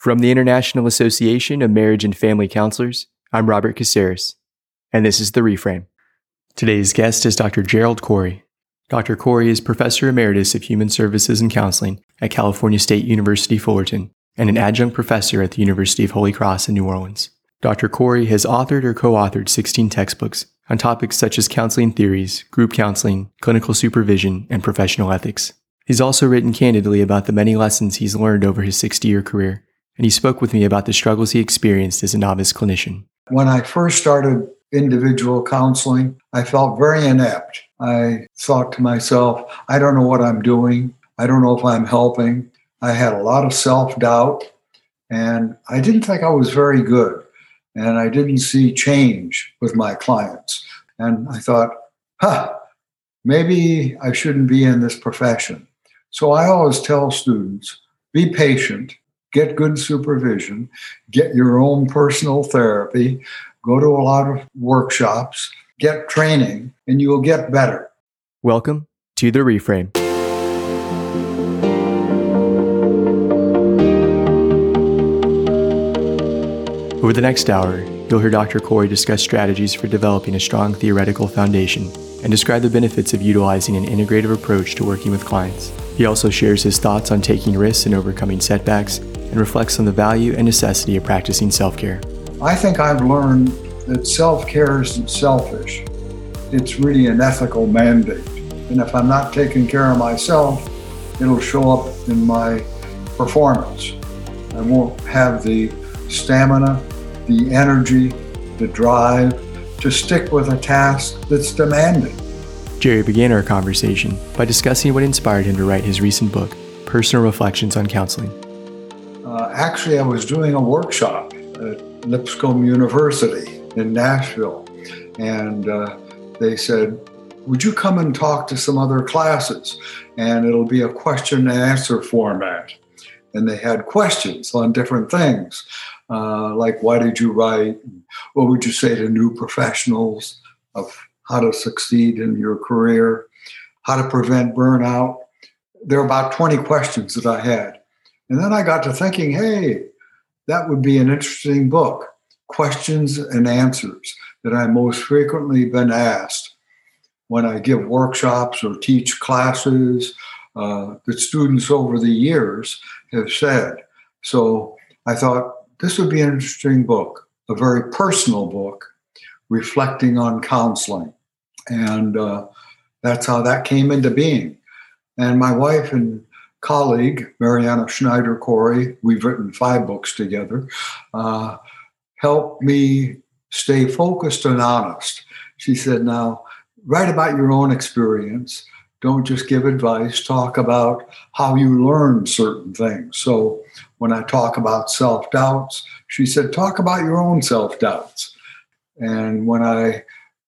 From the International Association of Marriage and Family Counselors, I'm Robert Caceres, and this is The Reframe. Today's guest is Dr. Gerald Corey. Dr. Corey is Professor Emeritus of Human Services and Counseling at California State University Fullerton and an adjunct professor at the University of Holy Cross in New Orleans. Dr. Corey has authored or co authored 16 textbooks on topics such as counseling theories, group counseling, clinical supervision, and professional ethics. He's also written candidly about the many lessons he's learned over his 60 year career and he spoke with me about the struggles he experienced as a novice clinician. When I first started individual counseling, I felt very inept. I thought to myself, I don't know what I'm doing. I don't know if I'm helping. I had a lot of self doubt, and I didn't think I was very good. And I didn't see change with my clients. And I thought, huh, maybe I shouldn't be in this profession. So I always tell students be patient get good supervision, get your own personal therapy, go to a lot of workshops, get training, and you will get better. Welcome to The Reframe. Over the next hour, you'll hear Dr. Corey discuss strategies for developing a strong theoretical foundation and describe the benefits of utilizing an integrative approach to working with clients. He also shares his thoughts on taking risks and overcoming setbacks and reflects on the value and necessity of practicing self care. I think I've learned that self care isn't selfish, it's really an ethical mandate. And if I'm not taking care of myself, it'll show up in my performance. I won't have the stamina, the energy, the drive to stick with a task that's demanding. Jerry began our conversation by discussing what inspired him to write his recent book, Personal Reflections on Counseling. Uh, actually, I was doing a workshop at Lipscomb University in Nashville, and uh, they said, Would you come and talk to some other classes? And it'll be a question and answer format. And they had questions on different things, uh, like why did you write? What would you say to new professionals of how to succeed in your career? How to prevent burnout? There are about 20 questions that I had. And then I got to thinking, hey, that would be an interesting book questions and answers that I most frequently been asked when I give workshops or teach classes uh, that students over the years have said. So I thought this would be an interesting book, a very personal book reflecting on counseling. And uh, that's how that came into being. And my wife and colleague, Marianne Schneider Corey, we've written five books together, uh, helped me stay focused and honest. She said, Now, write about your own experience. Don't just give advice, talk about how you learn certain things. So, when I talk about self doubts, she said, Talk about your own self doubts. And when I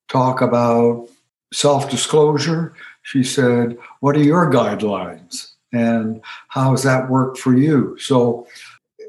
talk about self disclosure, she said, What are your guidelines? And how has that worked for you? So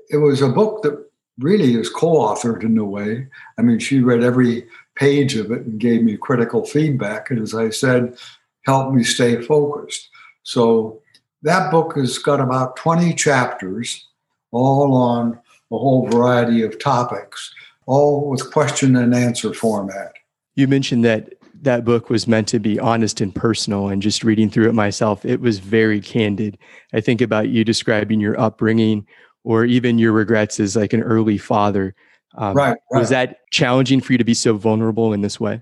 it was a book that really is co-authored in a way. I mean, she read every page of it and gave me critical feedback, and as I said, helped me stay focused. So that book has got about 20 chapters, all on a whole variety of topics, all with question and answer format. You mentioned that that book was meant to be honest and personal and just reading through it myself it was very candid. I think about you describing your upbringing or even your regrets as like an early father. Um, right, right, was that challenging for you to be so vulnerable in this way?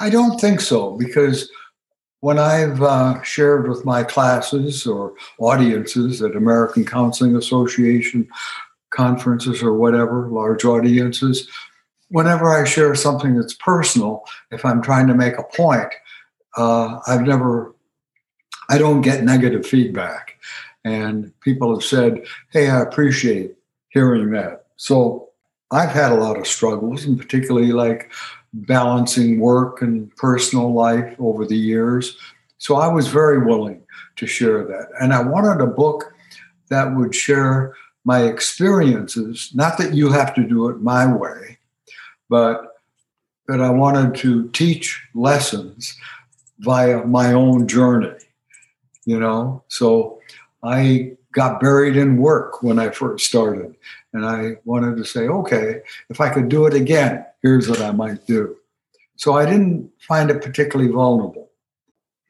I don't think so because when i've uh, shared with my classes or audiences at american counseling association conferences or whatever large audiences whenever I share something that's personal, if I'm trying to make a point, uh, I've never, I don't get negative feedback. And people have said, hey, I appreciate hearing that. So I've had a lot of struggles, and particularly like balancing work and personal life over the years. So I was very willing to share that. And I wanted a book that would share my experiences, not that you have to do it my way, but that I wanted to teach lessons via my own journey, you know. So I got buried in work when I first started. And I wanted to say, okay, if I could do it again, here's what I might do. So I didn't find it particularly vulnerable.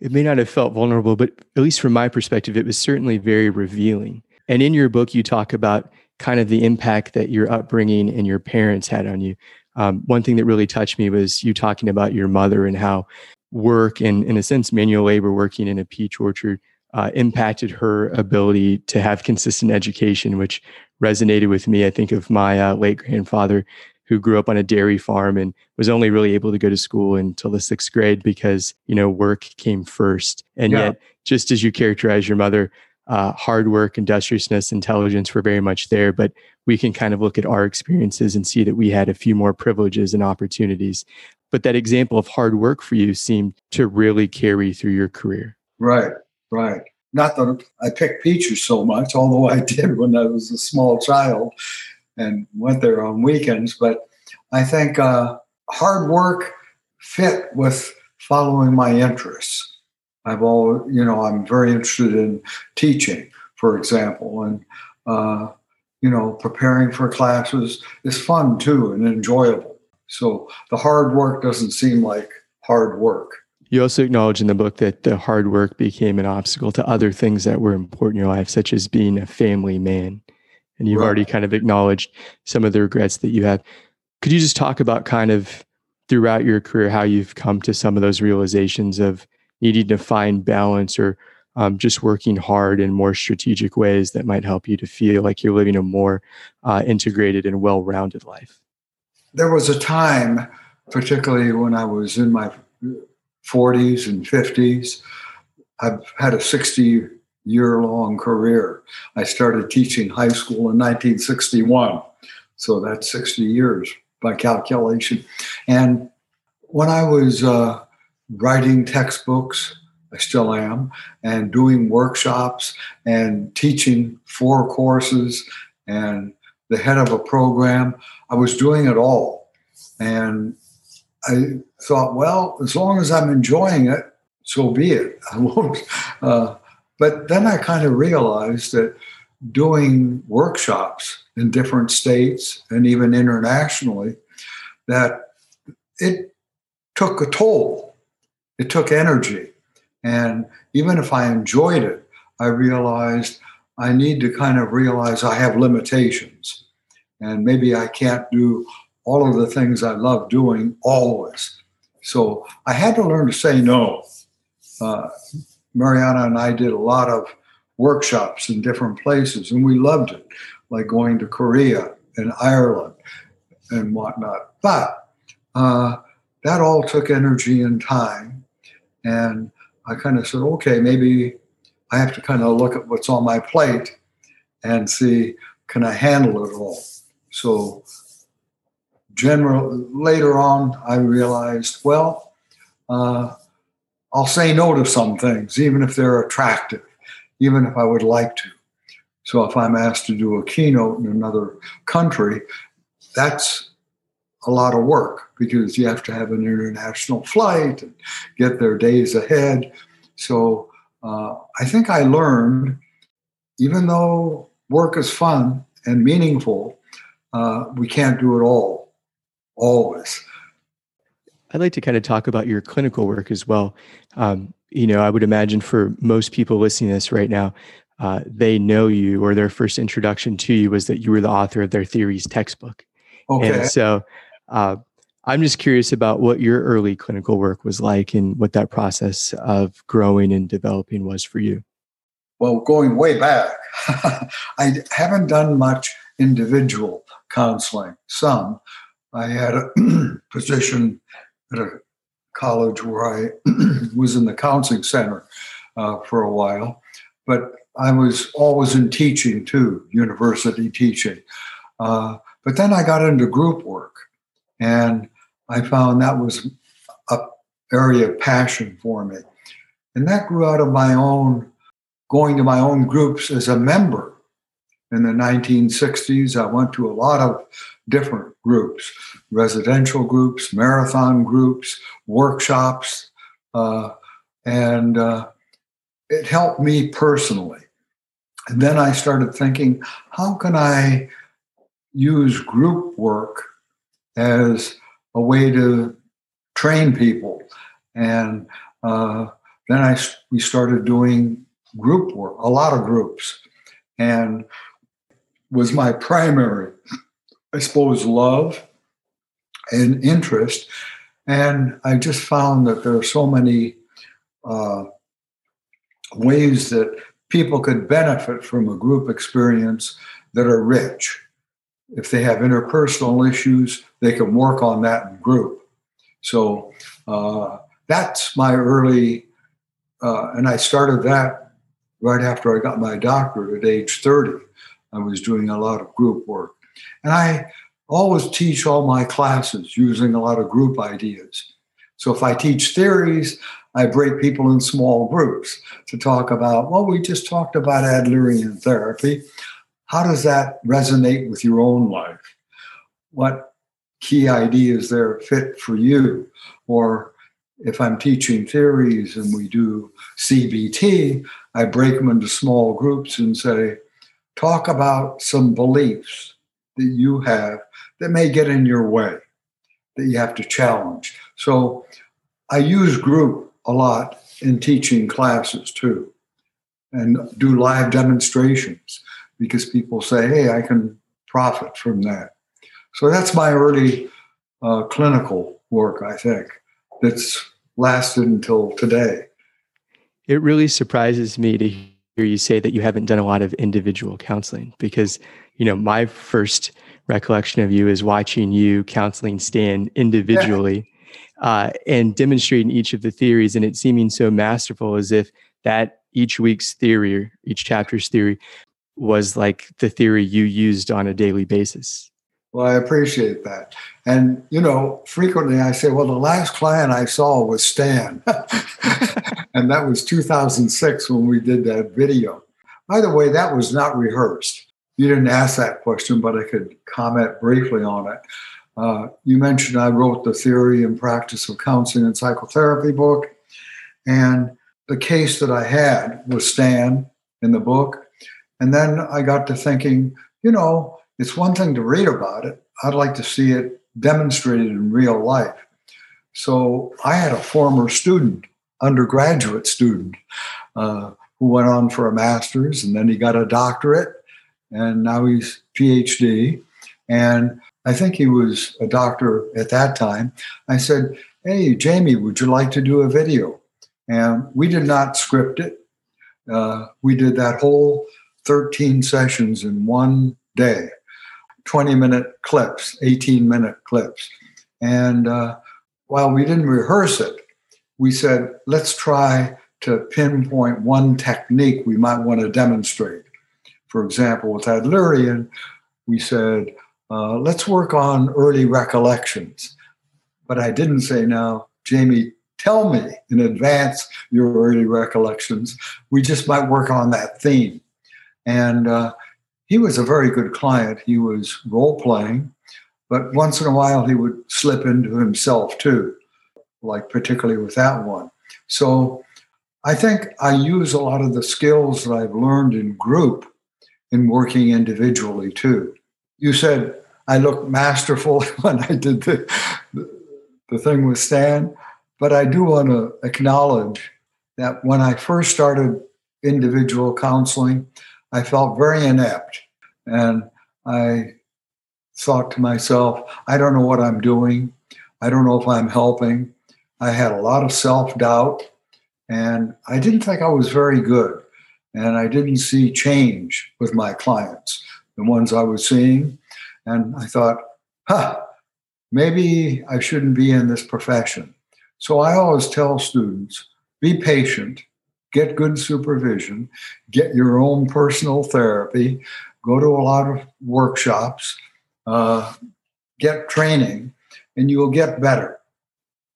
It may not have felt vulnerable, but at least from my perspective, it was certainly very revealing. And in your book, you talk about kind of the impact that your upbringing and your parents had on you. Um, one thing that really touched me was you talking about your mother and how work and, in a sense, manual labor working in a peach orchard uh, impacted her ability to have consistent education, which resonated with me. I think of my uh, late grandfather who grew up on a dairy farm and was only really able to go to school until the sixth grade because you know work came first. And yeah. yet, just as you characterize your mother, uh, hard work, industriousness, intelligence were very much there. But we can kind of look at our experiences and see that we had a few more privileges and opportunities. But that example of hard work for you seemed to really carry through your career. Right. Right. Not that I picked peaches so much, although I did when I was a small child and went there on weekends. But I think uh, hard work fit with following my interests. I've all, you know, I'm very interested in teaching, for example, and uh, you know, preparing for classes is fun too and enjoyable. So the hard work doesn't seem like hard work. You also acknowledge in the book that the hard work became an obstacle to other things that were important in your life, such as being a family man. And you've right. already kind of acknowledged some of the regrets that you have. Could you just talk about kind of throughout your career how you've come to some of those realizations of needing to find balance or um, just working hard in more strategic ways that might help you to feel like you're living a more uh, integrated and well rounded life? There was a time, particularly when I was in my 40s and 50s. I've had a 60 year long career. I started teaching high school in 1961. So that's 60 years by calculation. And when I was uh, writing textbooks, I still am, and doing workshops and teaching four courses and the head of a program, I was doing it all. And I thought, well, as long as I'm enjoying it, so be it. I won't. Uh, but then I kind of realized that doing workshops in different states and even internationally, that it took a toll. It took energy. And even if I enjoyed it, I realized I need to kind of realize I have limitations. And maybe I can't do all of the things I love doing always. So I had to learn to say no. Uh, Marianne and I did a lot of workshops in different places, and we loved it, like going to Korea and Ireland and whatnot. But uh, that all took energy and time. And I kind of said, okay, maybe I have to kind of look at what's on my plate and see, can I handle it all? So general later on i realized well uh, i'll say no to some things even if they're attractive even if i would like to so if i'm asked to do a keynote in another country that's a lot of work because you have to have an international flight and get there days ahead so uh, i think i learned even though work is fun and meaningful uh, we can't do it all always. I'd like to kind of talk about your clinical work as well. Um, you know, I would imagine for most people listening to this right now, uh, they know you or their first introduction to you was that you were the author of their theories textbook. Okay. And so uh, I'm just curious about what your early clinical work was like and what that process of growing and developing was for you. Well, going way back, I haven't done much individual counseling, some, I had a position at a college where I was in the counseling center uh, for a while, but I was always in teaching too, university teaching. Uh, but then I got into group work, and I found that was a area of passion for me, and that grew out of my own going to my own groups as a member. In the 1960s, I went to a lot of different groups residential groups, marathon groups, workshops, uh, and uh, it helped me personally. And then I started thinking, how can I use group work as a way to train people? And uh, then I we started doing group work, a lot of groups, and was my primary, I suppose, love and interest. And I just found that there are so many uh, ways that people could benefit from a group experience that are rich. If they have interpersonal issues, they can work on that in group. So uh, that's my early, uh, and I started that right after I got my doctorate at age 30. I was doing a lot of group work. And I always teach all my classes using a lot of group ideas. So if I teach theories, I break people in small groups to talk about, well, we just talked about Adlerian therapy. How does that resonate with your own life? What key ideas there fit for you? Or if I'm teaching theories and we do CBT, I break them into small groups and say, talk about some beliefs that you have that may get in your way, that you have to challenge. So I use group a lot in teaching classes too, and do live demonstrations because people say, hey, I can profit from that. So that's my early uh, clinical work, I think, that's lasted until today. It really surprises me to hear you say that you haven't done a lot of individual counseling because, you know, my first recollection of you is watching you counseling Stan individually yeah. uh, and demonstrating each of the theories and it seeming so masterful as if that each week's theory, or each chapter's theory, was like the theory you used on a daily basis. Well, I appreciate that. And, you know, frequently I say, well, the last client I saw was Stan. and that was 2006 when we did that video. By the way, that was not rehearsed. You didn't ask that question, but I could comment briefly on it. Uh, you mentioned I wrote the Theory and Practice of Counseling and Psychotherapy book. And the case that I had was Stan in the book. And then I got to thinking, you know, it's one thing to read about it. I'd like to see it demonstrated in real life. So I had a former student, undergraduate student, uh, who went on for a master's and then he got a doctorate and now he's PhD. And I think he was a doctor at that time. I said, Hey, Jamie, would you like to do a video? And we did not script it. Uh, we did that whole 13 sessions in one day. 20 minute clips, 18 minute clips. And uh, while we didn't rehearse it, we said, let's try to pinpoint one technique we might want to demonstrate. For example, with Adlerian, we said, uh, let's work on early recollections. But I didn't say, now, Jamie, tell me in advance your early recollections. We just might work on that theme. And uh, he was a very good client. He was role playing, but once in a while he would slip into himself too, like particularly with that one. So I think I use a lot of the skills that I've learned in group in working individually too. You said I looked masterful when I did the, the thing with Stan, but I do want to acknowledge that when I first started individual counseling, I felt very inept. And I thought to myself, I don't know what I'm doing. I don't know if I'm helping. I had a lot of self doubt and I didn't think I was very good. And I didn't see change with my clients, the ones I was seeing. And I thought, huh, maybe I shouldn't be in this profession. So I always tell students be patient, get good supervision, get your own personal therapy, go to a lot of workshops, uh, get training, and you will get better,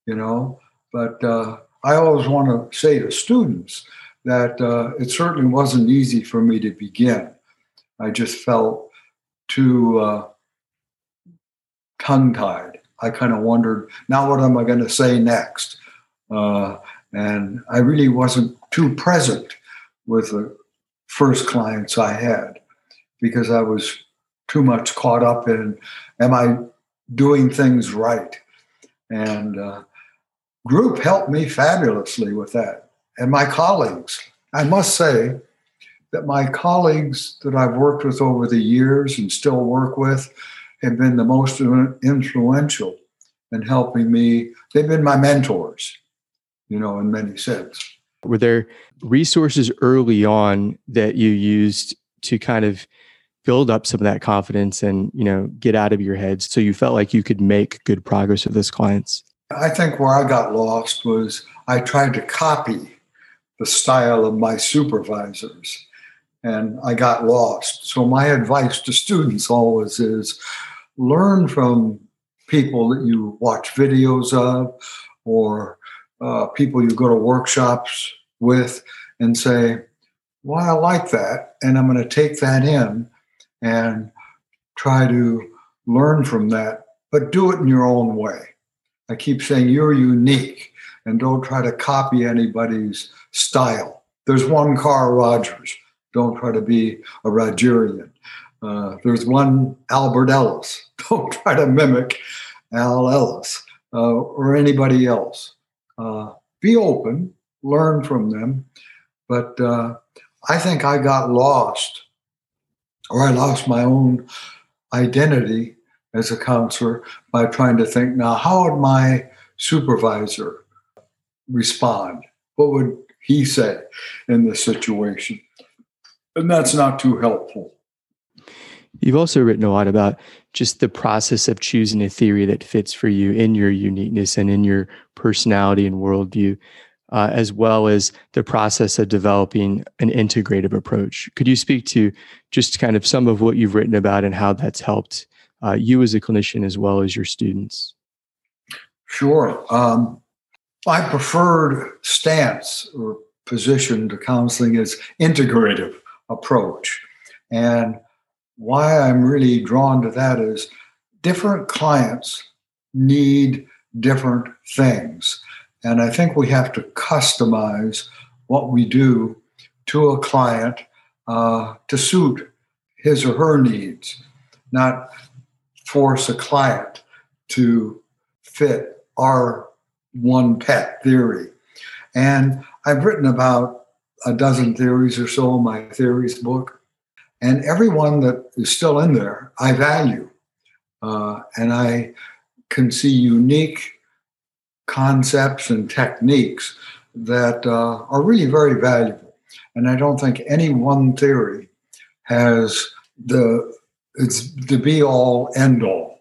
you know. But uh, I always want to say to students that uh, it certainly wasn't easy for me to begin. I just felt too uh, tongue tied. I kind of wondered, now what am I going to say next? Uh, and I really wasn't too present with the first clients I had because I was too much caught up in am I doing things right? And uh, group helped me fabulously with that. And my colleagues, I must say that my colleagues that I've worked with over the years and still work with have been the most influential in helping me. They've been my mentors, you know, in many sense. Were there resources early on that you used to kind of build up some of that confidence and, you know, get out of your head so you felt like you could make good progress with those clients? I think where I got lost was I tried to copy the style of my supervisors and I got lost. So, my advice to students always is learn from people that you watch videos of or uh, people you go to workshops with and say, Well, I like that. And I'm going to take that in and try to learn from that, but do it in your own way. I keep saying you're unique and don't try to copy anybody's style. There's one Carl Rogers. Don't try to be a Rogerian. Uh, there's one Albert Ellis. Don't try to mimic Al Ellis uh, or anybody else. Uh, be open, learn from them. But uh, I think I got lost, or I lost my own identity as a counselor by trying to think now, how would my supervisor respond? What would he say in this situation? And that's not too helpful. You've also written a lot about just the process of choosing a theory that fits for you in your uniqueness and in your personality and worldview, uh, as well as the process of developing an integrative approach. Could you speak to just kind of some of what you've written about and how that's helped uh, you as a clinician as well as your students? Sure. Um, my preferred stance or position to counseling is integrative approach. And why I'm really drawn to that is different clients need different things. And I think we have to customize what we do to a client uh, to suit his or her needs, not force a client to fit our one pet theory. And I've written about a dozen theories or so in my theories book. And everyone that is still in there, I value. Uh, and I can see unique concepts and techniques that uh, are really very valuable. And I don't think any one theory has the it's the be all end all.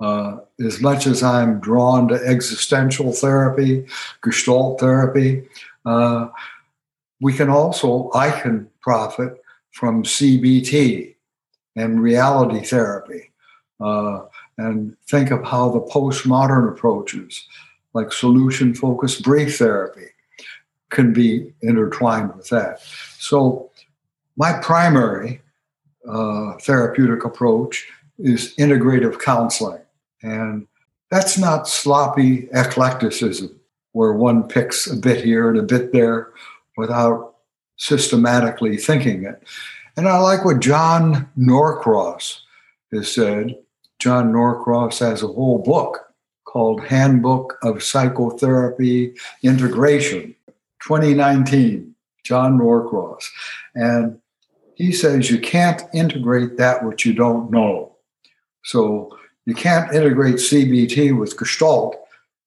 Uh, as much as I'm drawn to existential therapy, Gestalt therapy, uh, we can also I can profit from CBT and reality therapy. Uh, and think of how the postmodern approaches, like solution focused brief therapy, can be intertwined with that. So, my primary uh, therapeutic approach is integrative counseling. And that's not sloppy eclecticism where one picks a bit here and a bit there without systematically thinking it. And I like what John Norcross has said. John Norcross has a whole book called Handbook of Psychotherapy Integration, 2019, John Norcross. And he says you can't integrate that which you don't know. So you can't integrate CBT with Gestalt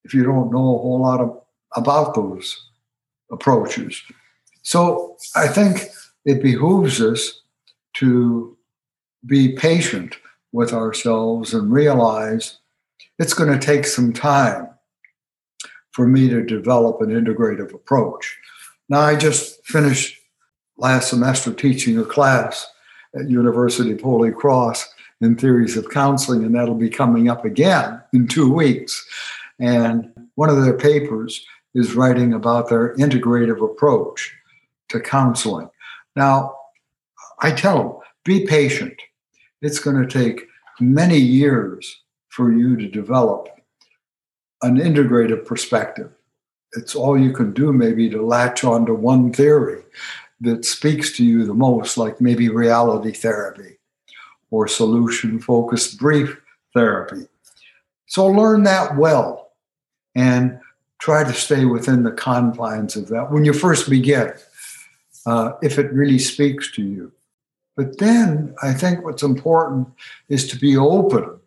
if you don't know a whole lot of, about those approaches. So I think it behooves us to be patient with ourselves and realize it's going to take some time for me to develop an integrative approach. Now, I just finished last semester teaching a class at University of Holy Cross in theories of counseling, and that'll be coming up again in two weeks. And one of their papers is writing about their integrative approach to counseling. Now, I tell them, be patient. It's going to take many years for you to develop an integrative perspective. It's all you can do, maybe, to latch on to one theory that speaks to you the most, like maybe reality therapy or solution focused brief therapy. So learn that well and try to stay within the confines of that when you first begin, uh, if it really speaks to you. But then I think what's important is to be open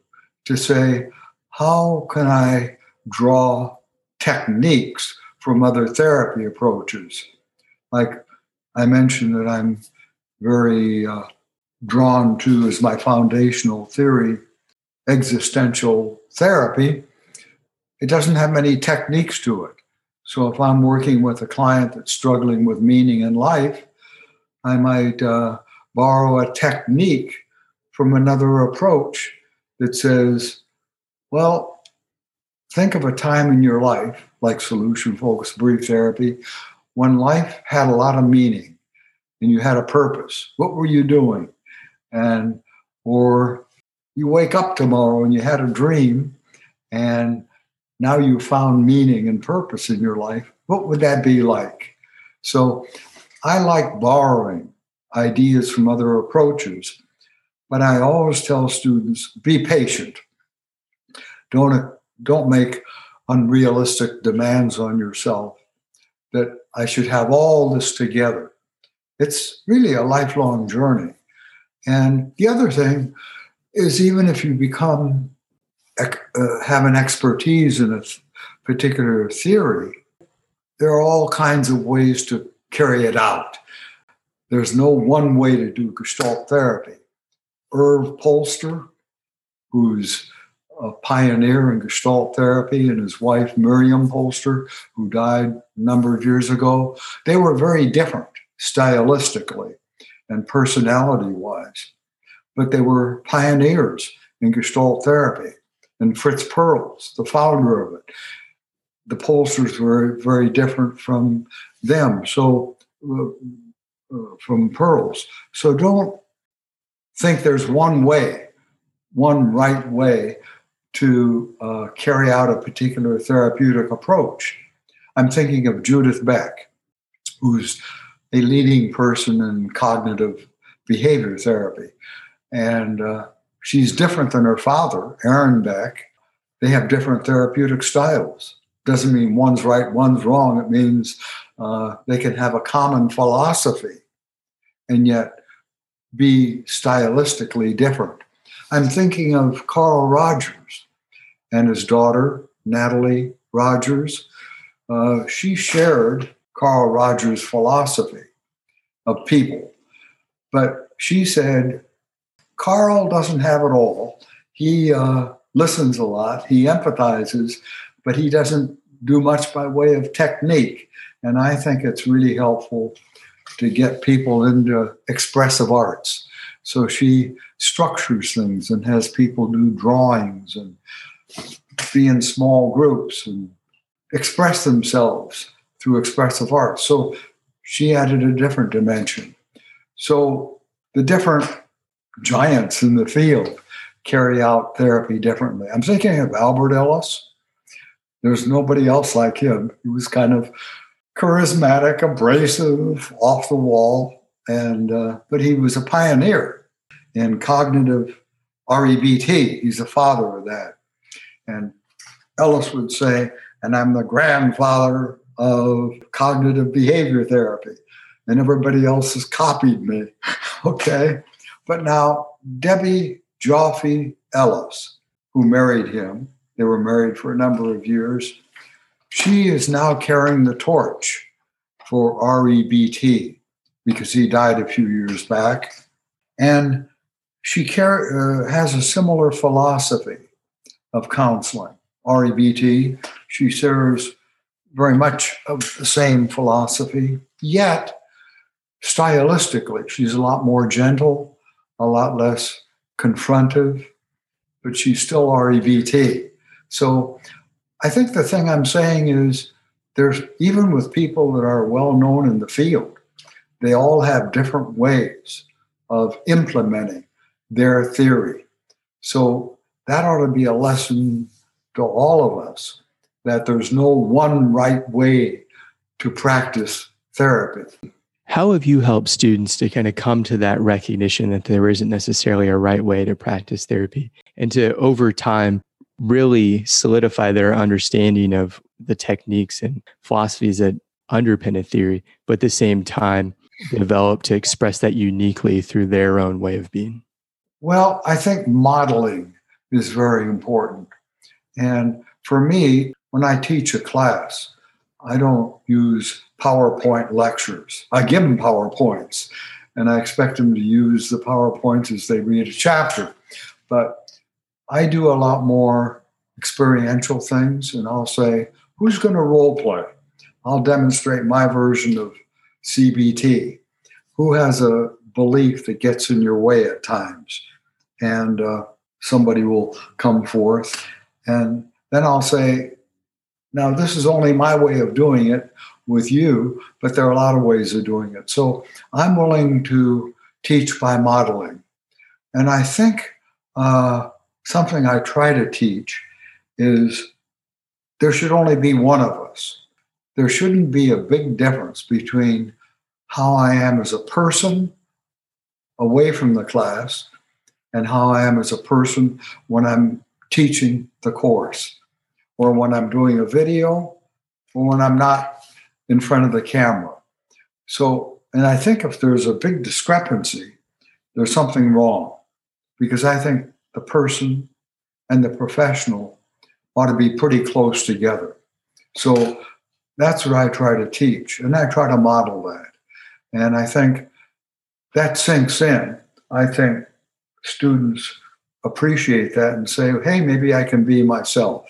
to say, how can I draw techniques from other therapy approaches? Like I mentioned that I'm very uh, drawn to as my foundational theory existential therapy. It doesn't have many techniques to it. So if I'm working with a client that's struggling with meaning in life, I might uh, borrow a technique from another approach that says, well, think of a time in your life, like solution focused brief therapy, when life had a lot of meaning and you had a purpose. What were you doing? And, or you wake up tomorrow and you had a dream and now you found meaning and purpose in your life. What would that be like? So I like borrowing ideas from other approaches, but I always tell students be patient. Don't, don't make unrealistic demands on yourself that I should have all this together. It's really a lifelong journey. And the other thing is, even if you become uh, have an expertise in a particular theory, there are all kinds of ways to carry it out. There's no one way to do Gestalt therapy. Irv Polster, who's a pioneer in Gestalt therapy, and his wife, Miriam Polster, who died a number of years ago, they were very different stylistically and personality wise, but they were pioneers in Gestalt therapy. And Fritz Perls, the founder of it, the Polsters were very different from them. So, uh, uh, from Perls. So don't think there's one way, one right way to uh, carry out a particular therapeutic approach. I'm thinking of Judith Beck, who's a leading person in cognitive behavior therapy. And uh, she's different than her father, Aaron Beck. They have different therapeutic styles. Doesn't mean one's right, one's wrong. It means uh, they can have a common philosophy and yet be stylistically different. I'm thinking of Carl Rogers and his daughter, Natalie Rogers. Uh, she shared Carl Rogers' philosophy of people, but she said, Carl doesn't have it all. He uh, listens a lot, he empathizes, but he doesn't do much by way of technique. And I think it's really helpful to get people into expressive arts. So she structures things and has people do drawings and be in small groups and express themselves through expressive art. So she added a different dimension. So the different giants in the field carry out therapy differently. I'm thinking of Albert Ellis. There's nobody else like him. He was kind of charismatic, abrasive, off the wall, and uh, but he was a pioneer in cognitive REBT. He's the father of that. And Ellis would say, and I'm the grandfather of cognitive behavior therapy. And everybody else has copied me. okay. But now, Debbie Joffe Ellis, who married him, they were married for a number of years, she is now carrying the torch for REBT because he died a few years back. And she uh, has a similar philosophy of counseling. REBT, she serves very much of the same philosophy, yet stylistically, she's a lot more gentle, a lot less confrontive, but she's still REBT. So I think the thing I'm saying is there's even with people that are well known in the field, they all have different ways of implementing their theory. So that ought to be a lesson to all of us that there's no one right way to practice therapy. How have you helped students to kind of come to that recognition that there isn't necessarily a right way to practice therapy and to over time really solidify their understanding of the techniques and philosophies that underpin a theory, but at the same time develop to express that uniquely through their own way of being? Well, I think modeling is very important. And for me, when I teach a class, I don't use PowerPoint lectures. I give them PowerPoints and I expect them to use the PowerPoints as they read a chapter. But I do a lot more experiential things and I'll say, who's going to role play? I'll demonstrate my version of CBT. Who has a belief that gets in your way at times? And uh, somebody will come forth. And then I'll say, now, this is only my way of doing it with you, but there are a lot of ways of doing it. So I'm willing to teach by modeling. And I think uh, something I try to teach is there should only be one of us. There shouldn't be a big difference between how I am as a person away from the class and how I am as a person when I'm teaching the course or when I'm doing a video or when I'm not in front of the camera. So, and I think if there's a big discrepancy, there's something wrong because I think the person and the professional ought to be pretty close together. So that's what I try to teach, and I try to model that. And I think that sinks in. I think students appreciate that and say, hey, maybe I can be myself.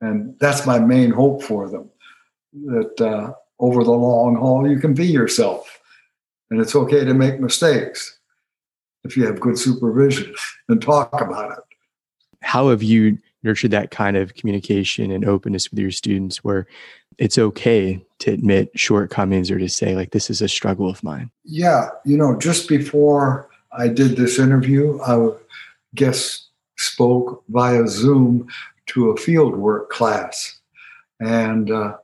And that's my main hope for them that uh, over the long haul, you can be yourself. And it's okay to make mistakes if you have good supervision and talk about it. How have you nurtured that kind of communication and openness with your students where it's okay to admit shortcomings or to say, like, this is a struggle of mine? Yeah. You know, just before I did this interview, I guess spoke via Zoom to a fieldwork class. And uh,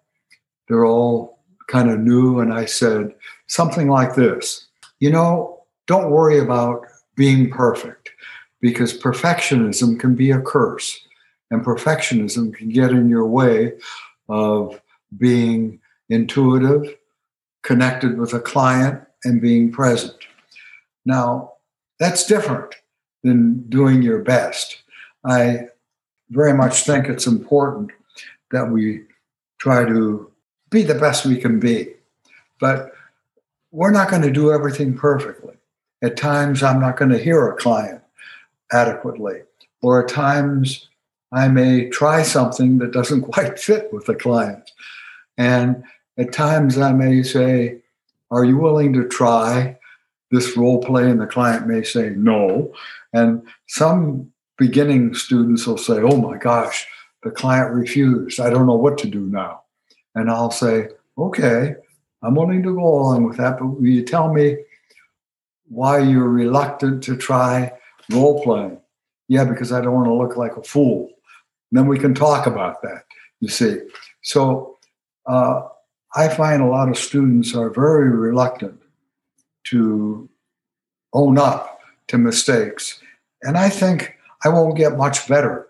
they're all kind of new. And I said something like this You know, don't worry about being perfect because perfectionism can be a curse. And perfectionism can get in your way of being intuitive, connected with a client, and being present. Now, that's different than doing your best. I very much think it's important that we try to be the best we can be. But we're not going to do everything perfectly. At times, I'm not going to hear a client adequately, or at times, I may try something that doesn't quite fit with the client. And at times, I may say, Are you willing to try this role play? And the client may say, No. And some beginning students will say, Oh my gosh, the client refused. I don't know what to do now. And I'll say, Okay, I'm willing to go along with that, but will you tell me why you're reluctant to try role playing? Yeah, because I don't want to look like a fool. And then we can talk about that, you see. So uh, I find a lot of students are very reluctant to own up to mistakes. And I think I won't get much better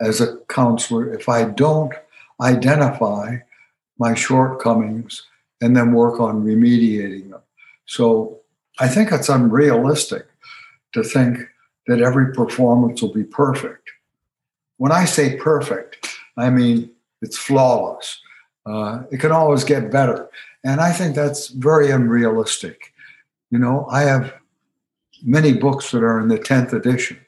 as a counselor if I don't identify my shortcomings and then work on remediating them. So I think it's unrealistic to think that every performance will be perfect. When I say perfect, I mean it's flawless. Uh, it can always get better. And I think that's very unrealistic. You know, I have many books that are in the 10th edition.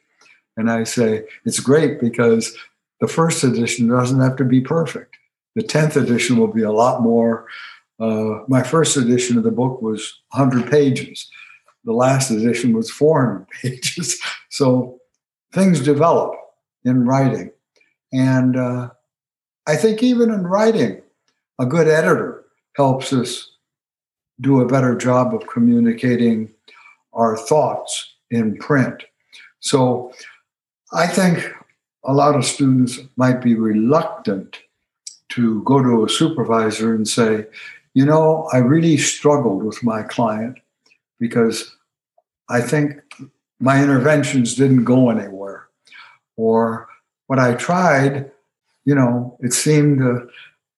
And I say it's great because the first edition doesn't have to be perfect. The 10th edition will be a lot more. Uh, my first edition of the book was 100 pages. The last edition was 400 pages. So things develop in writing. And uh, I think even in writing, a good editor helps us do a better job of communicating our thoughts in print. So I think a lot of students might be reluctant to go to a supervisor and say, You know, I really struggled with my client because I think my interventions didn't go anywhere. Or what I tried, you know, it seemed uh,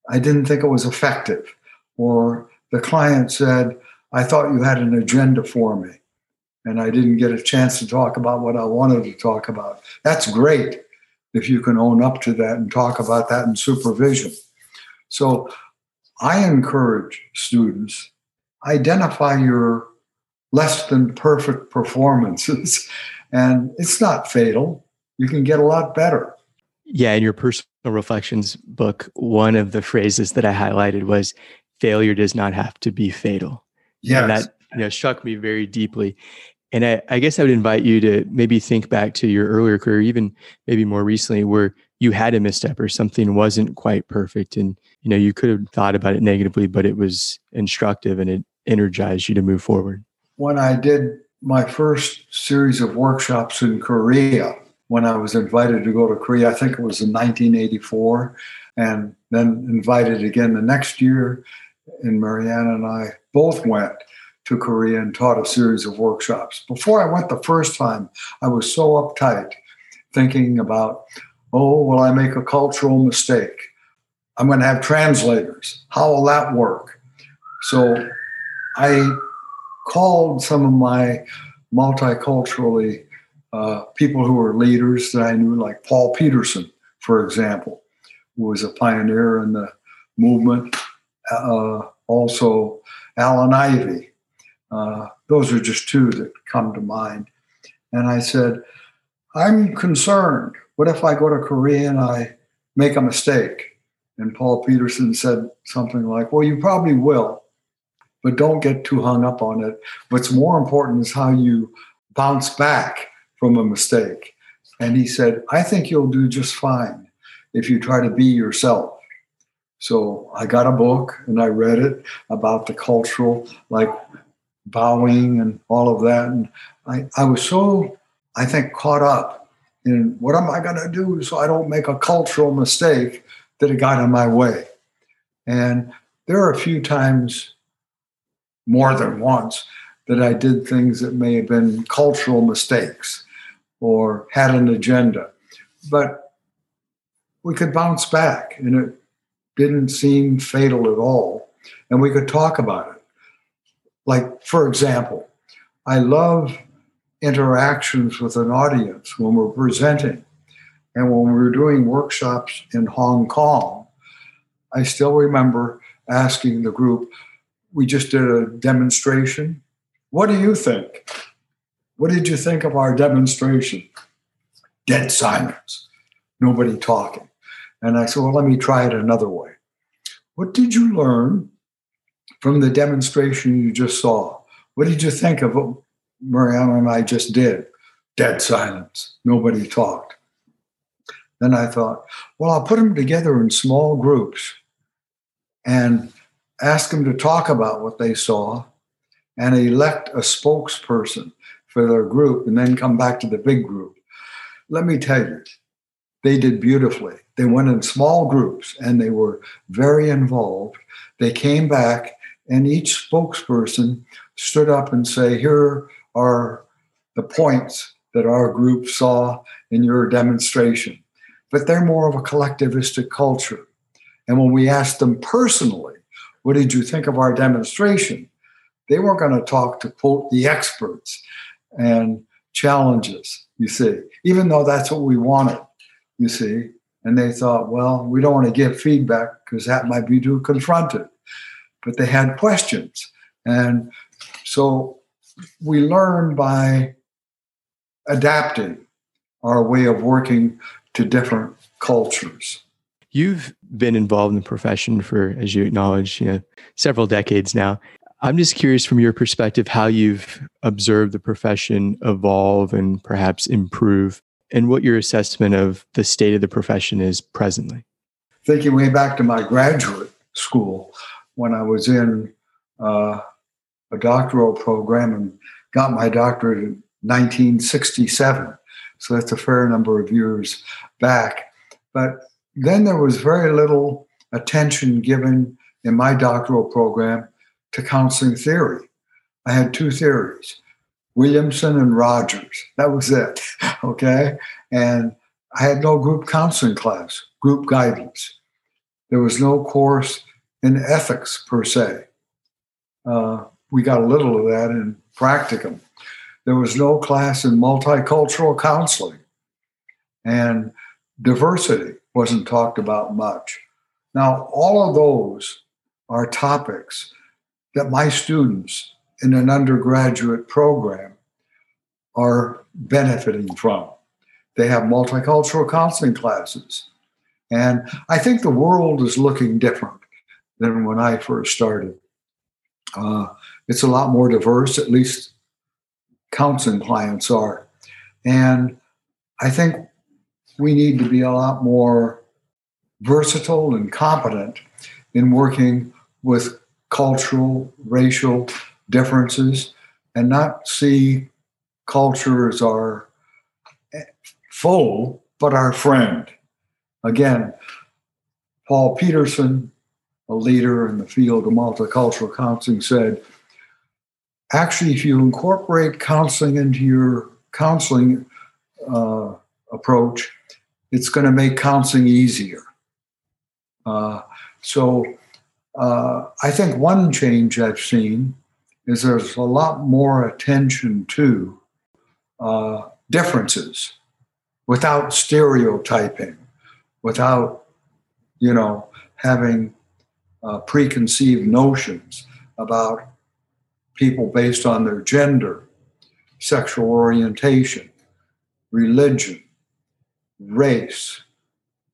I didn't think it was effective. Or the client said, I thought you had an agenda for me. And I didn't get a chance to talk about what I wanted to talk about. That's great if you can own up to that and talk about that in supervision. So I encourage students identify your less than perfect performances and it's not fatal. You can get a lot better. Yeah, in your personal reflections book, one of the phrases that I highlighted was failure does not have to be fatal. Yeah. that you know struck me very deeply. And I, I, guess I would invite you to maybe think back to your earlier career, even maybe more recently, where you had a misstep or something wasn't quite perfect. And, you know, you could have thought about it negatively, but it was instructive and it energized you to move forward. When I did my first series of workshops in Korea, when I was invited to go to Korea, I think it was in 1984, and then invited again the next year. And marianne and I both went to Korea and taught a series of workshops. Before I went the first time, I was so uptight, thinking about, oh, will I make a cultural mistake? I'm going to have translators. How will that work? So I called some of my multiculturally uh, people who were leaders that I knew, like Paul Pedersen, for example, who was a pioneer in the movement. Uh, also, Allen Ivey, uh, those are just two that come to mind. And I said, I'm concerned. What if I go to Korea and I make a mistake? And Paul Pedersen said something like, Well, you probably will, but don't get too hung up on it. What's more important is how you bounce back from a mistake. And he said, I think you'll do just fine if you try to be yourself. So I got a book and I read it about the cultural, like bowing and all of that. And I, I was so, I think, caught up in what am I going to do so I don't make a cultural mistake that it got in my way. And there are a few times, more than once, that I did things that may have been cultural mistakes or had an agenda. But we could bounce back and it didn't seem fatal at all. And we could talk about it. Like, for example, I love interactions with an audience when we're presenting. And when we were doing workshops in Hong Kong, I still remember asking the group, we just did a demonstration. What do you think? What did you think of our demonstration? Dead silence, nobody talking. And I said, well, let me try it another way. What did you learn from the demonstration you just saw. What did you think of what Marianne and I just did? Dead silence. Nobody talked. Then I thought, well, I'll put them together in small groups and ask them to talk about what they saw and elect a spokesperson for their group and then come back to the big group. Let me tell you, they did beautifully. They went in small groups and they were very involved. They came back and each spokesperson stood up and say, here are the points that our group saw in your demonstration. But they're more of a collectivistic culture. And when we asked them personally, what did you think of our demonstration? They weren't going to talk to quote the experts and challenges, you see, even though that's what we wanted, you see. And they thought, well, we don't want to give feedback because that might be too confronted but they had questions. And so we learn by adapting our way of working to different cultures. You've been involved in the profession for, as you acknowledge, you know, several decades now. I'm just curious from your perspective how you've observed the profession evolve and perhaps improve, and what your assessment of the state of the profession is presently. Thinking way back to my graduate school, when I was in uh, a doctoral program and got my doctorate in 1967. So that's a fair number of years back. But then there was very little attention given in my doctoral program to counseling theory. I had two theories Williamson and Rogers. That was it. Okay. And I had no group counseling class, group guidance. There was no course in ethics per se. Uh, we got a little of that in practicum. There was no class in multicultural counseling, and diversity wasn't talked about much. Now, all of those are topics that my students in an undergraduate program are benefiting from. They have multicultural counseling classes. And I think the world is looking different than when I first started. Uh, it's a lot more diverse, at least counseling clients are. And I think we need to be a lot more versatile and competent in working with cultural, racial differences and not see culture as our foe, but our friend. Again, Paul Pedersen, a leader in the field of multicultural counseling, said actually, if you incorporate counseling into your counseling uh, approach, it's going to make counseling easier. Uh, so uh, I think one change I've seen is there's a lot more attention to uh, differences without stereotyping, without, you know, having uh, preconceived notions about people based on their gender, sexual orientation, religion, race,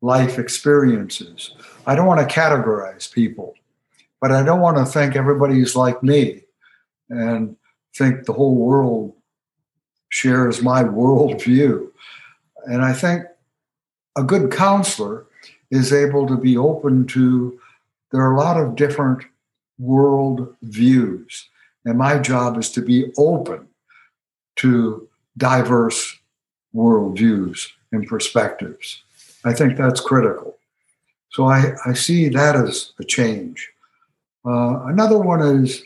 life experiences. I don't want to categorize people, but I don't want to think everybody's like me and think the whole world shares my worldview. And I think a good counselor is able to be open to there are a lot of different world views and my job is to be open to diverse worldviews and perspectives. I think that's critical. So I, I see that as a change. Uh, another one is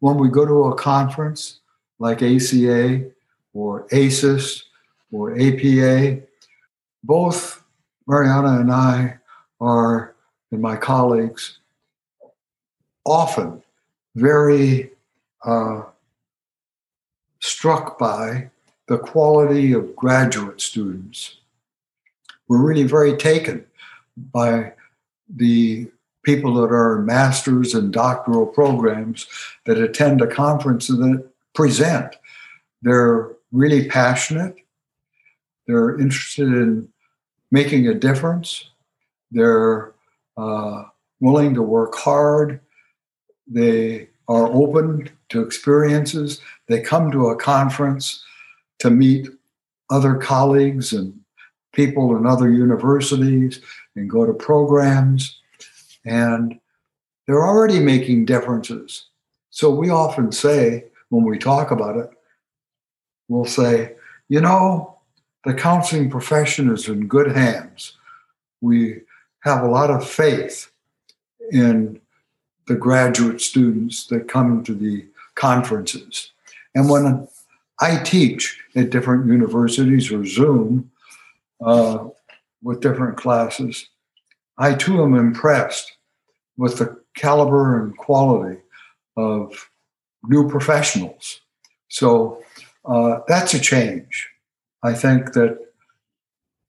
when we go to a conference like ACA or ACES or APA, both Marianne and I are, and my colleagues, often very uh, struck by the quality of graduate students. We're really very taken by the people that are in master's and doctoral programs that attend a conference and present. They're really passionate. They're interested in making a difference. They're uh, willing to work hard. They are open to experiences. They come to a conference to meet other colleagues and people in other universities and go to programs. And they're already making differences. So we often say, when we talk about it, we'll say, you know, the counseling profession is in good hands. We have a lot of faith in the graduate students that come to the conferences. And when I teach at different universities or Zoom uh, with different classes, I too am impressed with the caliber and quality of new professionals. So uh, that's a change. I think that,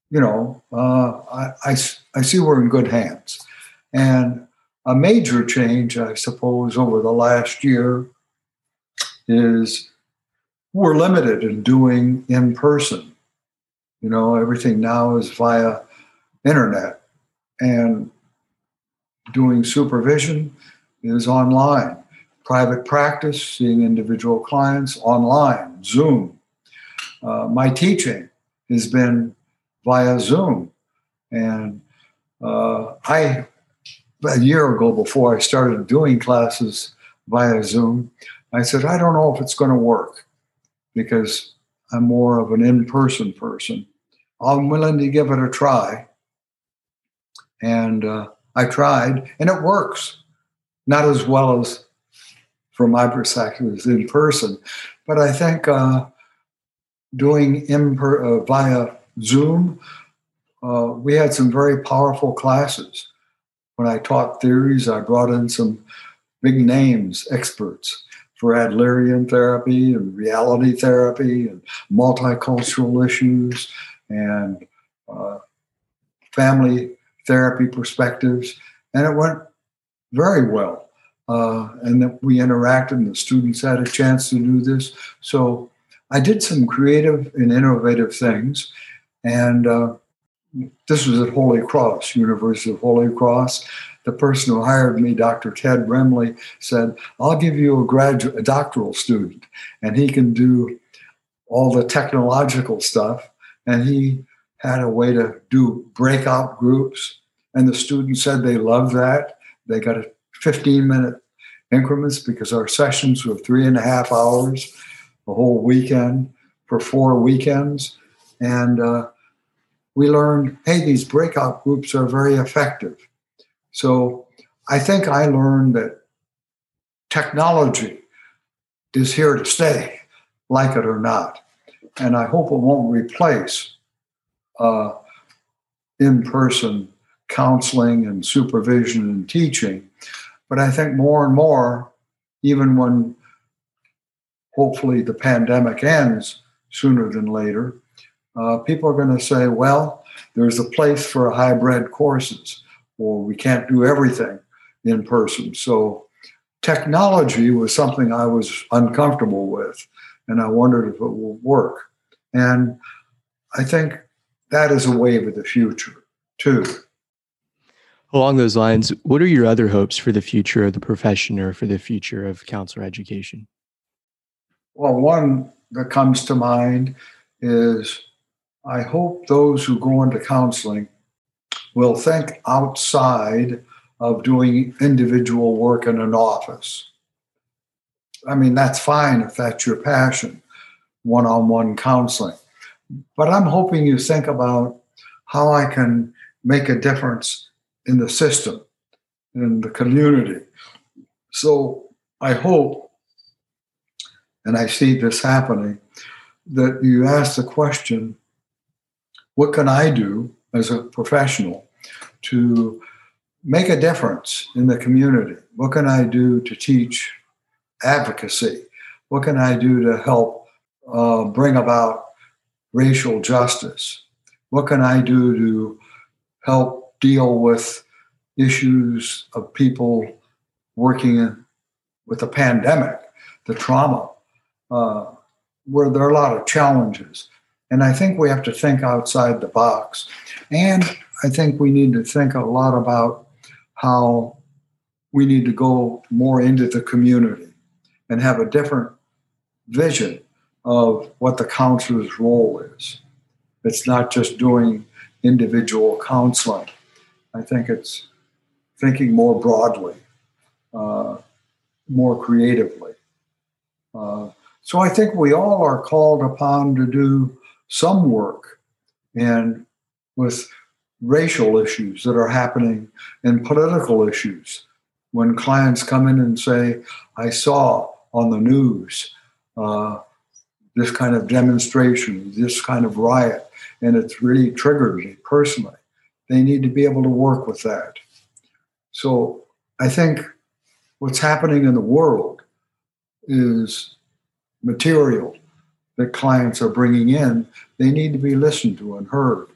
you know, uh, I, I, I see we're in good hands. And a major change, I suppose, over the last year is we're limited in doing in person. You know, everything now is via internet, and doing supervision is online. Private practice, seeing individual clients online, Zoom. Uh, my teaching has been via Zoom, and uh, I a year ago before I started doing classes via Zoom, I said, I don't know if it's going to work because I'm more of an in person person. I'm willing to give it a try. And uh, I tried, and it works. not as well as from my perspective as in person, but I think uh, doing in uh, via Zoom, uh, we had some very powerful classes. When I taught theories, I brought in some big names, experts for Adlerian therapy and reality therapy and multicultural issues and uh, family therapy perspectives. And it went very well. Uh, and that we interacted and the students had a chance to do this. So I did some creative and innovative things. And uh, this was at Holy Cross, University of Holy Cross. The person who hired me, Dr. Ted Remley, said, I'll give you a graduate, a doctoral student, and he can do all the technological stuff. And he had a way to do breakout groups. And the students said they loved that. They got a 15 minute increments because our sessions were three and a half hours a whole weekend for four weekends. And uh, we learned hey, these breakout groups are very effective. So I think I learned that technology is here to stay, like it or not. And I hope it won't replace uh, in person counseling and supervision and teaching. But I think more and more, even when hopefully the pandemic ends sooner than later, uh, people are going to say, well, there's a place for hybrid courses, or we can't do everything in person. So technology was something I was uncomfortable with, and I wondered if it would work. And I think that is a wave of the future, too. Along those lines, what are your other hopes for the future of the profession or for the future of counselor education? Well, one that comes to mind is I hope those who go into counseling will think outside of doing individual work in an office. I mean, that's fine if that's your passion, one on one counseling. But I'm hoping you think about how I can make a difference in the system, in the community. So I hope, and I see this happening, that you ask the question what can I do as a professional to make a difference in the community? What can I do to teach advocacy? What can I do to help uh, bring about racial justice? What can I do to help deal with issues of people working with the pandemic, the trauma, uh, where there are a lot of challenges. And I think we have to think outside the box. And I think we need to think a lot about how we need to go more into the community and have a different vision of what the counselor's role is. It's not just doing individual counseling, I think it's thinking more broadly, uh, more creatively. Uh, so I think we all are called upon to do some work and with racial issues that are happening and political issues. When clients come in and say, I saw on the news uh, this kind of demonstration, this kind of riot, and it's really triggered me personally they need to be able to work with that. So I think what's happening in the world is material that clients are bringing in. They need to be listened to and heard.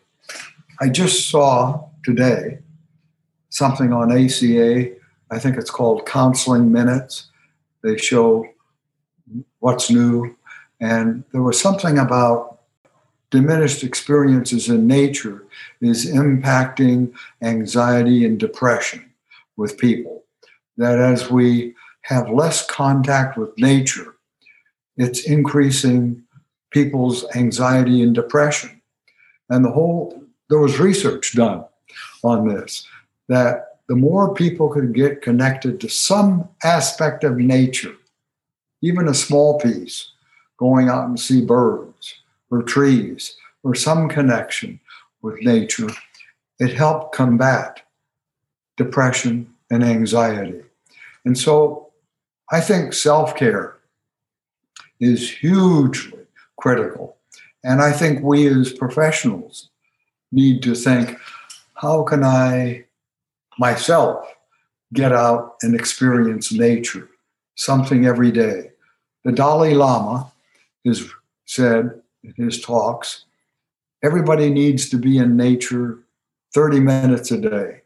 I just saw today something on ACA. I think it's called Counseling Minutes. They show what's new. And there was something about diminished experiences in nature is impacting anxiety and depression with people. That as we have less contact with nature, it's increasing people's anxiety and depression. And the whole, there was research done on this that the more people could get connected to some aspect of nature, even a small piece, going out and see birds, or trees or some connection with nature, it helped combat depression and anxiety. And so I think self care is hugely critical. And I think we as professionals need to think how can I myself get out and experience nature, something every day? The Dalai Lama has said in his talks everybody needs to be in nature 30 minutes a day.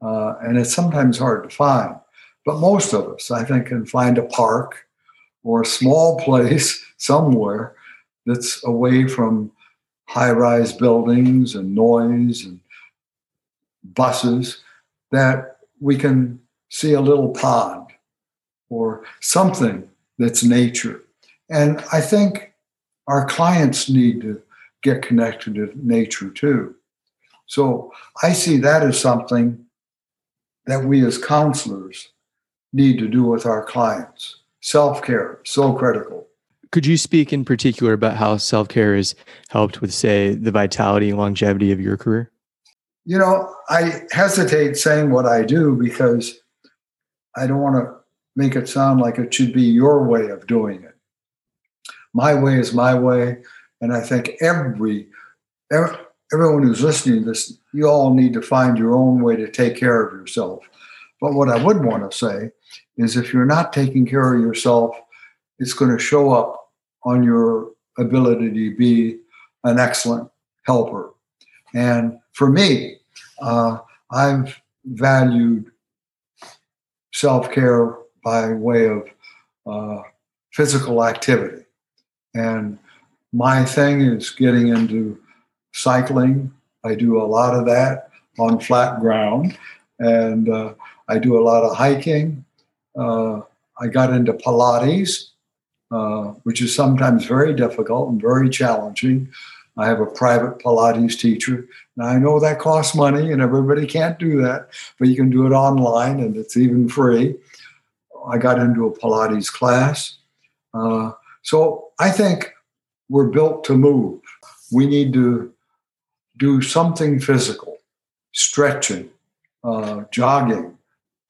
Uh, and it's sometimes hard to find. But most of us, I think, can find a park or a small place somewhere that's away from high rise buildings and noise and buses that we can see a little pond or something that's nature. And I think our clients need to get connected to nature too. So I see that as something that we as counselors need to do with our clients. Self care, so critical. Could you speak in particular about how self care has helped with, say, the vitality and longevity of your career? You know, I hesitate saying what I do because I don't want to make it sound like it should be your way of doing it. My way is my way. And I think every, every everyone who's listening to this, you all need to find your own way to take care of yourself. But what I would want to say is if you're not taking care of yourself, it's going to show up on your ability to be an excellent helper. And for me, uh, I've valued self care by way of uh, physical activity. And my thing is getting into cycling. I do a lot of that on flat ground. And uh, I do a lot of hiking. Uh, I got into Pilates, uh, which is sometimes very difficult and very challenging. I have a private Pilates teacher. Now, I know that costs money and everybody can't do that, but you can do it online and it's even free. I got into a Pilates class. Uh, so I think we're built to move. We need to do something physical, stretching, uh, jogging,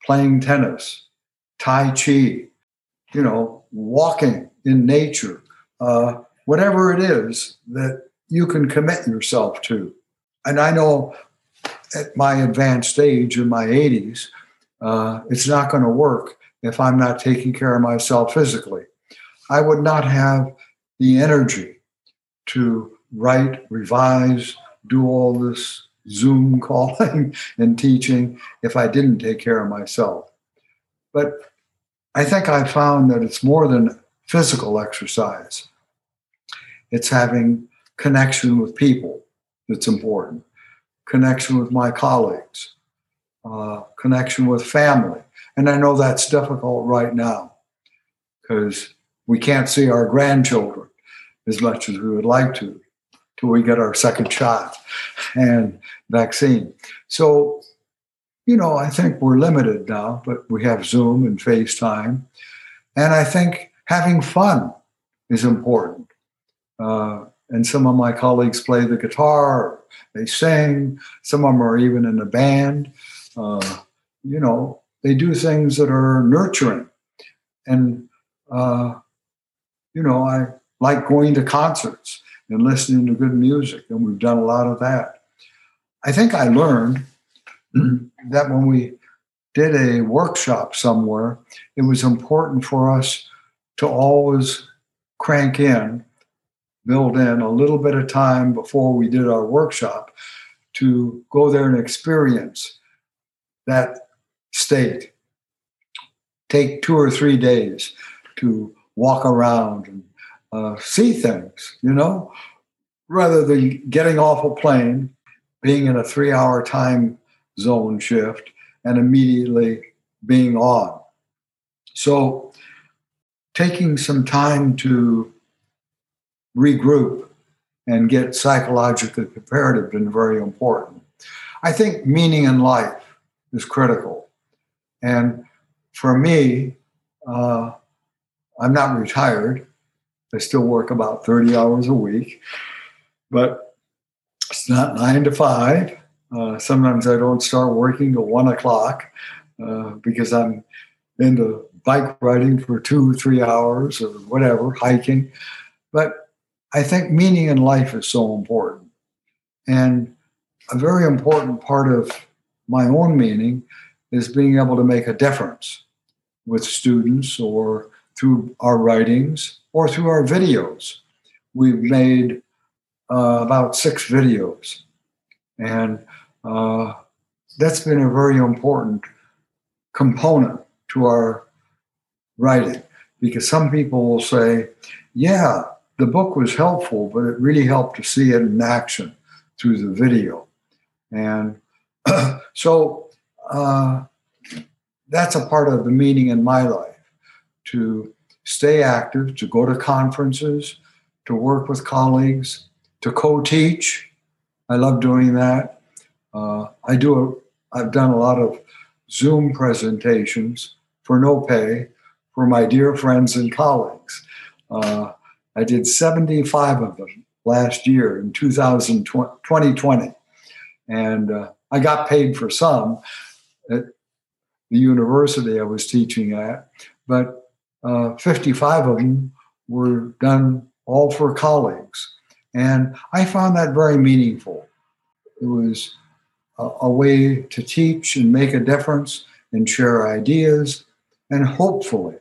playing tennis, Tai Chi, you know, walking in nature, uh, whatever it is that you can commit yourself to. And I know at my advanced age in my 80s, uh, it's not going to work if I'm not taking care of myself physically. I would not have the energy to write, revise, do all this Zoom calling and teaching if I didn't take care of myself. But I think I found that it's more than physical exercise, it's having connection with people that's important, connection with my colleagues, uh, connection with family. And I know that's difficult right now because we can't see our grandchildren as much as we would like to till we get our second shot and vaccine. So, you know, I think we're limited now, but we have Zoom and FaceTime. And I think having fun is important. Uh, and some of my colleagues play the guitar, they sing, some of them are even in a band. Uh, you know, they do things that are nurturing. And, uh, you know, I like going to concerts and listening to good music. And we've done a lot of that. I think I learned that when we did a workshop somewhere, it was important for us to always crank in, build in a little bit of time before we did our workshop to go there and experience that state. Take two or three days to walk around and uh, see things, you know, rather than getting off a plane, being in a three hour time zone shift, and immediately being on. So, taking some time to regroup and get psychologically prepared have been very important. I think meaning in life is critical. And for me, uh, I'm not retired, I still work about 30 hours a week, but it's not nine to five. Uh, sometimes I don't start working till one o'clock uh, because I'm into bike riding for two, three hours or whatever, hiking. But I think meaning in life is so important. And a very important part of my own meaning is being able to make a difference with students or through our writings or through our videos. We've made uh, about six videos, and uh, that's been a very important component to our writing because some people will say, Yeah, the book was helpful, but it really helped to see it in action through the video. And so uh, that's a part of the meaning in my life to stay active, to go to conferences, to work with colleagues, to co-teach. I love doing that. Uh, I do. A, I've done a lot of Zoom presentations for no pay for my dear friends and colleagues. Uh, I did 75 of them last year in 2020, and uh, I got paid for some at the university I was teaching at, but uh, 55 of them were done all for colleagues. And I found that very meaningful. It was a, a way to teach and make a difference and share ideas and hopefully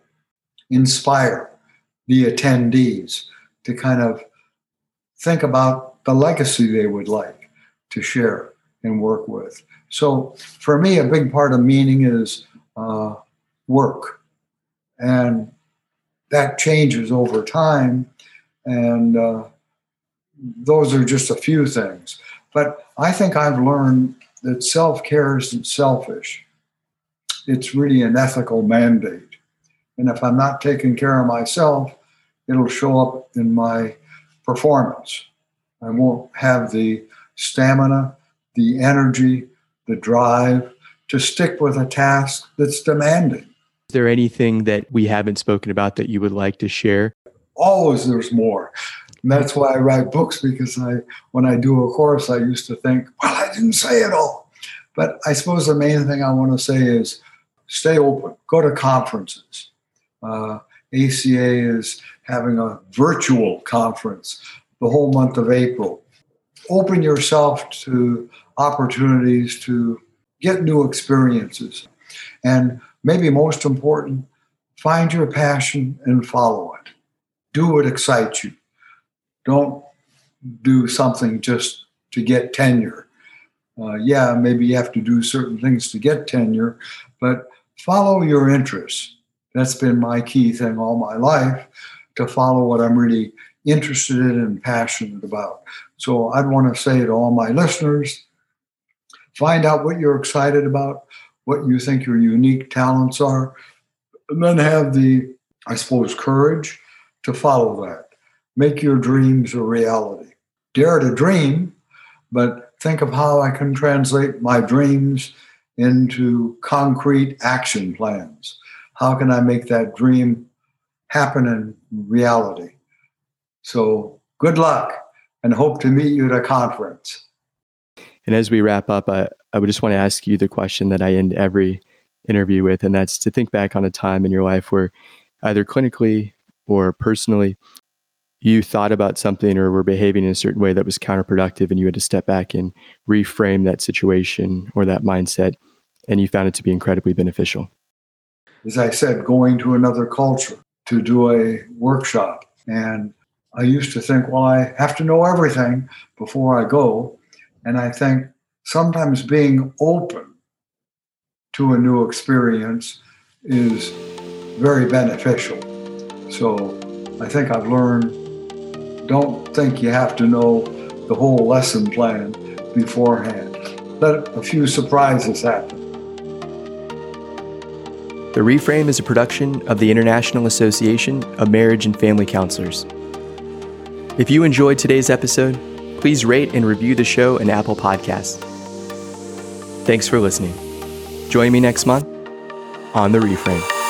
inspire the attendees to kind of think about the legacy they would like to share and work with. So for me, a big part of meaning is uh, work. And that changes over time. And uh, those are just a few things. But I think I've learned that self care isn't selfish, it's really an ethical mandate. And if I'm not taking care of myself, it'll show up in my performance. I won't have the stamina, the energy, the drive to stick with a task that's demanding. Is there anything that we haven't spoken about that you would like to share? Always there's more. And that's why I write books because I when I do a course I used to think, well, I didn't say it all. But I suppose the main thing I want to say is stay open, go to conferences. Uh, ACA is having a virtual conference the whole month of April. Open yourself to opportunities to get new experiences. And maybe most important, find your passion and follow it. Do what excites you. Don't do something just to get tenure. Uh, yeah, maybe you have to do certain things to get tenure, but follow your interests. That's been my key thing all my life to follow what I'm really interested in and passionate about. So I'd want to say to all my listeners find out what you're excited about, what you think your unique talents are, and then have the, I suppose, courage to follow that. Make your dreams a reality. Dare to dream, but think of how I can translate my dreams into concrete action plans. How can I make that dream happen in reality? So, good luck and hope to meet you at a conference. And as we wrap up, I, I would just want to ask you the question that I end every interview with, and that's to think back on a time in your life where either clinically or personally, you thought about something or were behaving in a certain way that was counterproductive, and you had to step back and reframe that situation or that mindset, and you found it to be incredibly beneficial. As I said, going to another culture to do a workshop. And I used to think, well, I have to know everything before I go. And I think sometimes being open to a new experience is very beneficial. So I think I've learned don't think you have to know the whole lesson plan beforehand. Let a few surprises happen. The Reframe is a production of the International Association of Marriage and Family Counselors. If you enjoyed today's episode, please rate and review the show in Apple Podcasts. Thanks for listening. Join me next month on The Reframe.